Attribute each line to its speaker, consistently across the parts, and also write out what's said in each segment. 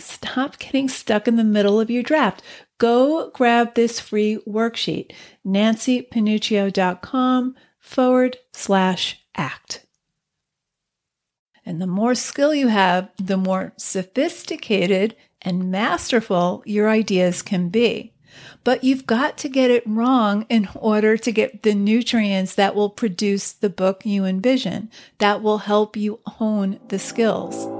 Speaker 1: Stop getting stuck in the middle of your draft. Go grab this free worksheet, nancypanuccio.com forward slash act. And the more skill you have, the more sophisticated and masterful your ideas can be. But you've got to get it wrong in order to get the nutrients that will produce the book you envision, that will help you hone the skills.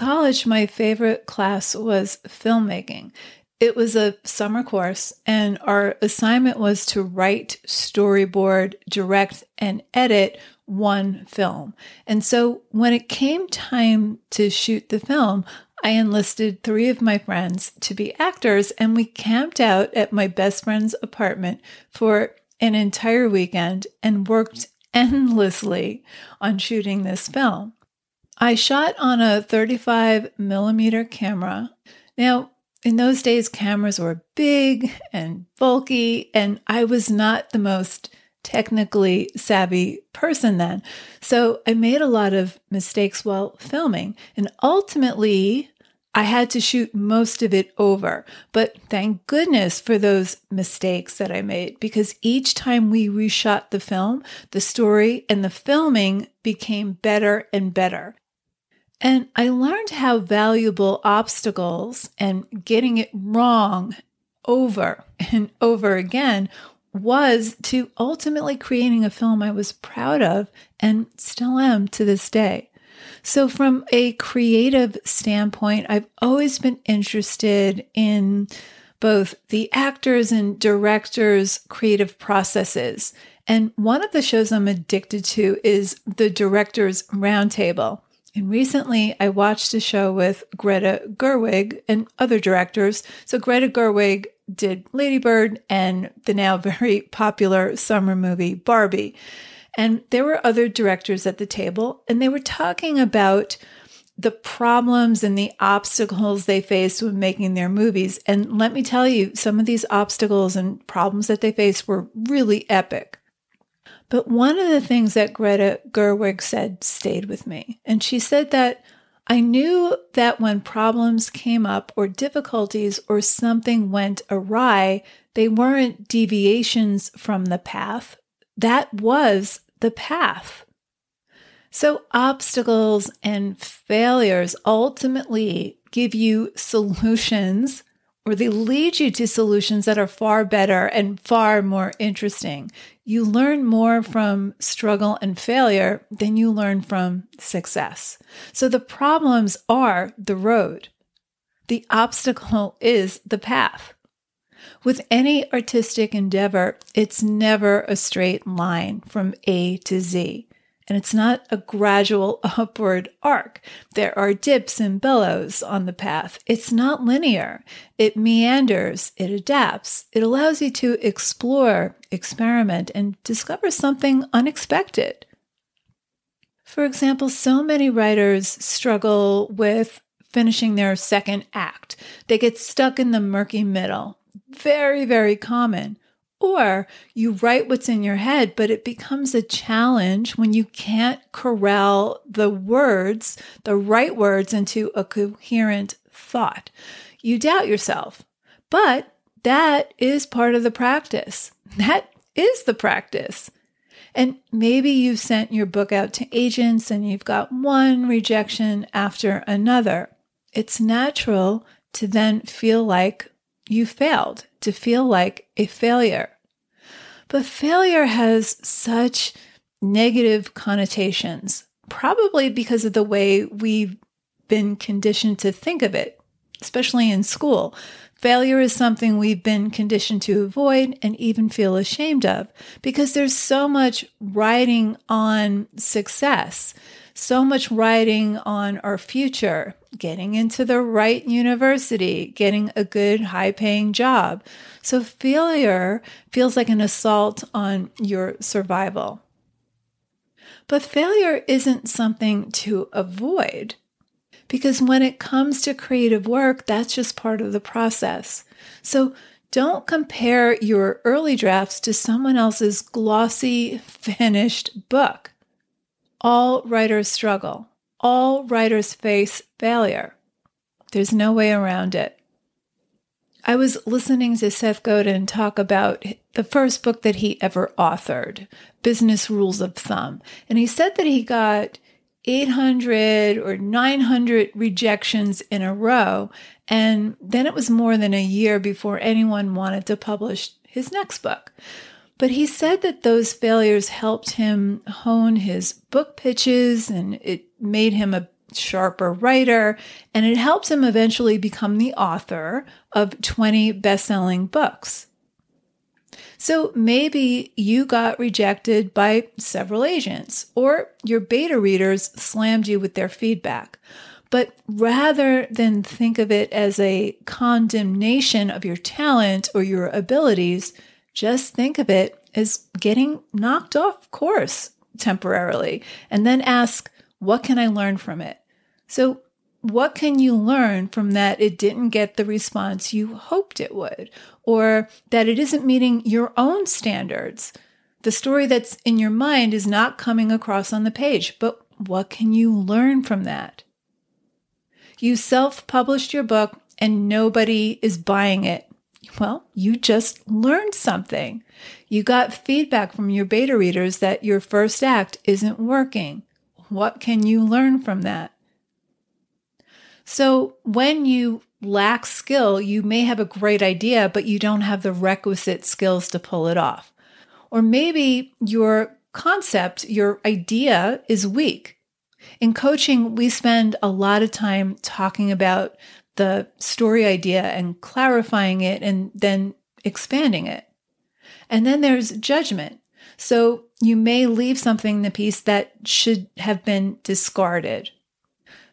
Speaker 1: College, my favorite class was filmmaking. It was a summer course, and our assignment was to write, storyboard, direct, and edit one film. And so when it came time to shoot the film, I enlisted three of my friends to be actors, and we camped out at my best friend's apartment for an entire weekend and worked endlessly on shooting this film. I shot on a 35 millimeter camera. Now, in those days, cameras were big and bulky, and I was not the most technically savvy person then. So I made a lot of mistakes while filming, and ultimately, I had to shoot most of it over. But thank goodness for those mistakes that I made because each time we reshot the film, the story and the filming became better and better. And I learned how valuable obstacles and getting it wrong over and over again was to ultimately creating a film I was proud of and still am to this day. So, from a creative standpoint, I've always been interested in both the actors and directors' creative processes. And one of the shows I'm addicted to is the Directors Roundtable. And recently I watched a show with Greta Gerwig and other directors. So Greta Gerwig did Ladybird and the now very popular summer movie Barbie. And there were other directors at the table and they were talking about the problems and the obstacles they faced when making their movies. And let me tell you, some of these obstacles and problems that they faced were really epic. But one of the things that Greta Gerwig said stayed with me. And she said that I knew that when problems came up or difficulties or something went awry, they weren't deviations from the path. That was the path. So, obstacles and failures ultimately give you solutions they lead you to solutions that are far better and far more interesting. You learn more from struggle and failure than you learn from success. So the problems are the road. The obstacle is the path. With any artistic endeavor, it's never a straight line from A to Z and it's not a gradual upward arc. There are dips and billows on the path. It's not linear. It meanders, it adapts. It allows you to explore, experiment, and discover something unexpected. For example, so many writers struggle with finishing their second act. They get stuck in the murky middle. Very, very common. Or you write what's in your head, but it becomes a challenge when you can't corral the words, the right words into a coherent thought. You doubt yourself, but that is part of the practice. That is the practice. And maybe you've sent your book out to agents and you've got one rejection after another. It's natural to then feel like you failed, to feel like a failure. But failure has such negative connotations, probably because of the way we've been conditioned to think of it, especially in school. Failure is something we've been conditioned to avoid and even feel ashamed of because there's so much riding on success, so much riding on our future, getting into the right university, getting a good high paying job. So failure feels like an assault on your survival. But failure isn't something to avoid. Because when it comes to creative work, that's just part of the process. So don't compare your early drafts to someone else's glossy, finished book. All writers struggle. All writers face failure. There's no way around it. I was listening to Seth Godin talk about the first book that he ever authored, Business Rules of Thumb. And he said that he got 800 or 900 rejections in a row. And then it was more than a year before anyone wanted to publish his next book. But he said that those failures helped him hone his book pitches and it made him a sharper writer. And it helped him eventually become the author of 20 best selling books. So maybe you got rejected by several agents, or your beta readers slammed you with their feedback. But rather than think of it as a condemnation of your talent or your abilities, just think of it as getting knocked off course temporarily and then ask, what can I learn from it? So what can you learn from that it didn't get the response you hoped it would, or that it isn't meeting your own standards? The story that's in your mind is not coming across on the page, but what can you learn from that? You self published your book and nobody is buying it. Well, you just learned something. You got feedback from your beta readers that your first act isn't working. What can you learn from that? So when you lack skill, you may have a great idea, but you don't have the requisite skills to pull it off. Or maybe your concept, your idea is weak. In coaching, we spend a lot of time talking about the story idea and clarifying it and then expanding it. And then there's judgment. So you may leave something in the piece that should have been discarded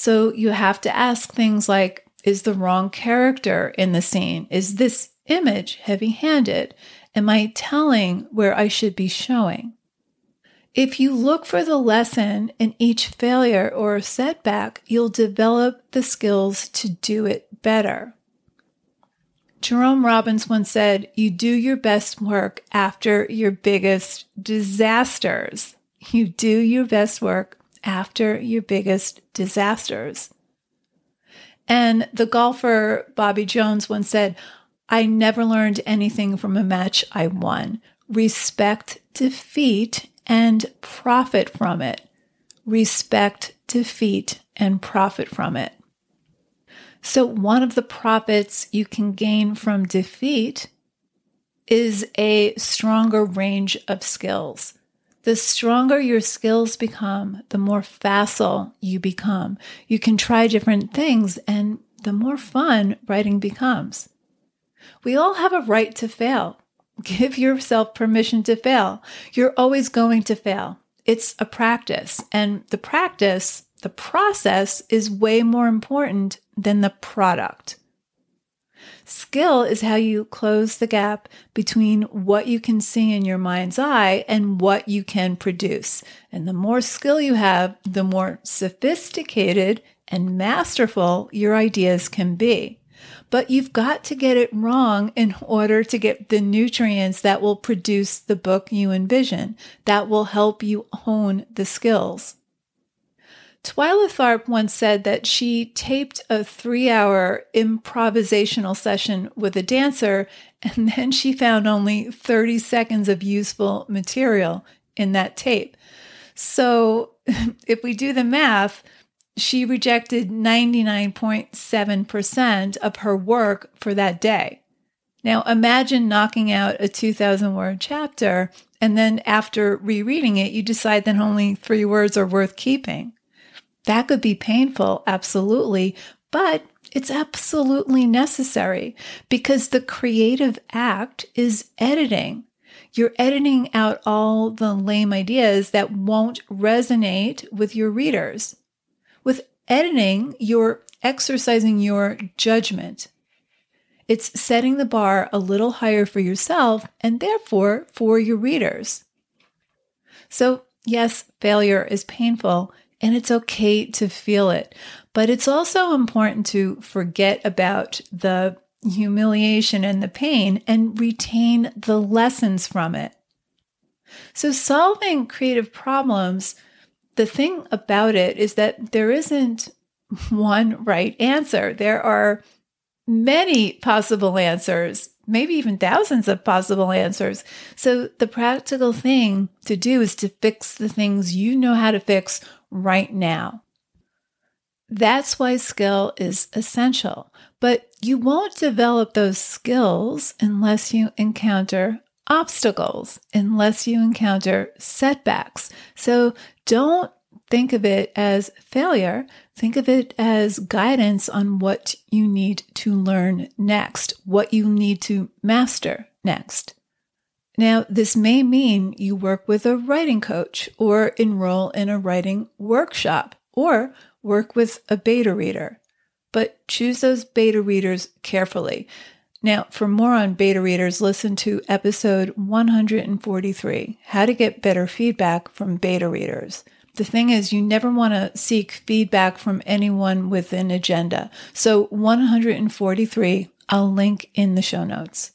Speaker 1: so you have to ask things like Is the wrong character in the scene? Is this image heavy handed? Am I telling where I should be showing? If you look for the lesson in each failure or setback, you'll develop the skills to do it better. Jerome Robbins once said, You do your best work after your biggest disasters. You do your best work after your biggest disasters. And the golfer Bobby Jones once said, I never learned anything from a match I won. Respect defeat and profit from it. Respect defeat and profit from it. So, one of the profits you can gain from defeat is a stronger range of skills. The stronger your skills become, the more facile you become. You can try different things, and the more fun writing becomes. We all have a right to fail. Give yourself permission to fail. You're always going to fail. It's a practice, and the practice, the process, is way more important than the product. Skill is how you close the gap between what you can see in your mind's eye and what you can produce. And the more skill you have, the more sophisticated and masterful your ideas can be. But you've got to get it wrong in order to get the nutrients that will produce the book you envision, that will help you hone the skills. Twyla Tharp once said that she taped a three hour improvisational session with a dancer And then she found only 30 seconds of useful material in that tape. So if we do the math, she rejected 99.7% of her work for that day. Now imagine knocking out a 2000 word chapter and then after rereading it, you decide that only three words are worth keeping. That could be painful, absolutely, but it's absolutely necessary because the creative act is editing. You're editing out all the lame ideas that won't resonate with your readers. Editing, you're exercising your judgment. It's setting the bar a little higher for yourself and therefore for your readers. So, yes, failure is painful and it's okay to feel it, but it's also important to forget about the humiliation and the pain and retain the lessons from it. So, solving creative problems, the thing about it is that there isn't one right answer. There are many possible answers, maybe even thousands of possible answers. So, the practical thing to do is to fix the things you know how to fix right now. That's why skill is essential. But you won't develop those skills unless you encounter obstacles, unless you encounter setbacks. So don't think of it as failure. Think of it as guidance on what you need to learn next, what you need to master next. Now, this may mean you work with a writing coach or enroll in a writing workshop or work with a beta reader, but choose those beta readers carefully. Now, for more on beta readers, listen to episode 143 How to Get Better Feedback from Beta Readers. The thing is, you never want to seek feedback from anyone with an agenda. So, 143, I'll link in the show notes.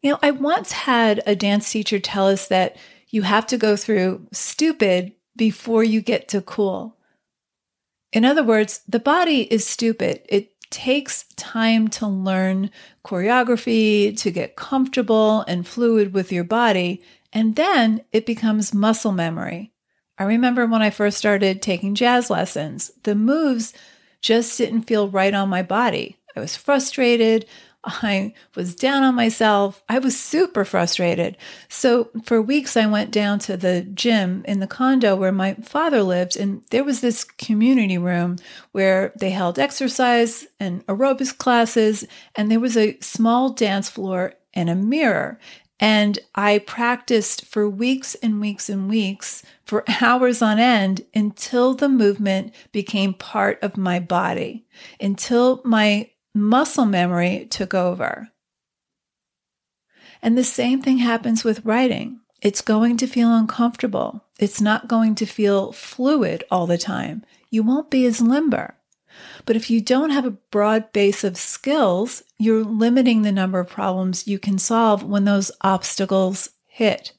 Speaker 1: You know, I once had a dance teacher tell us that you have to go through stupid before you get to cool. In other words, the body is stupid. It takes time to learn choreography, to get comfortable and fluid with your body, and then it becomes muscle memory. I remember when I first started taking jazz lessons, the moves just didn't feel right on my body. I was frustrated. I was down on myself. I was super frustrated. So for weeks, I went down to the gym in the condo where my father lived, and there was this community room where they held exercise and aerobics classes, and there was a small dance floor and a mirror. And I practiced for weeks and weeks and weeks for hours on end until the movement became part of my body, until my muscle memory took over. And the same thing happens with writing. It's going to feel uncomfortable. It's not going to feel fluid all the time. You won't be as limber. But if you don't have a broad base of skills, you're limiting the number of problems you can solve when those obstacles hit.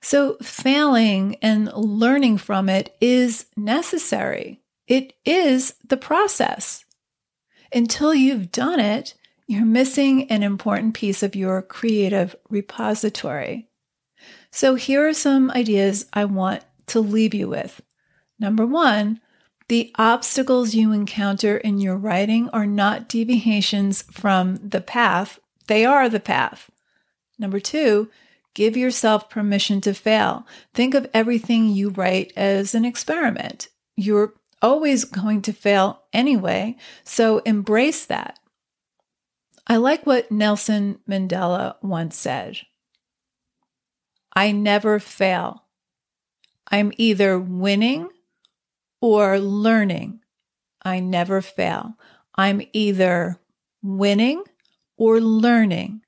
Speaker 1: So, failing and learning from it is necessary. It is the process until you've done it, you're missing an important piece of your creative repository. So, here are some ideas I want to leave you with. Number one, the obstacles you encounter in your writing are not deviations from the path, they are the path. Number two, give yourself permission to fail. Think of everything you write as an experiment. You're always going to fail anyway, so embrace that. I like what Nelson Mandela once said I never fail. I'm either winning or learning. I never fail. I'm either winning or learning.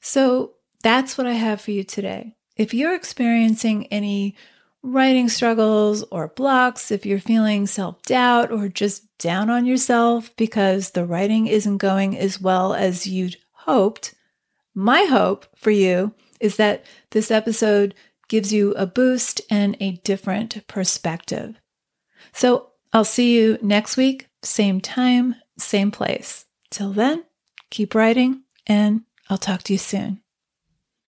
Speaker 1: So that's what I have for you today. If you're experiencing any writing struggles or blocks, if you're feeling self doubt or just down on yourself because the writing isn't going as well as you'd hoped, my hope for you is that this episode gives you a boost and a different perspective. So I'll see you next week, same time, same place. Till then, keep writing, and I'll talk to you soon.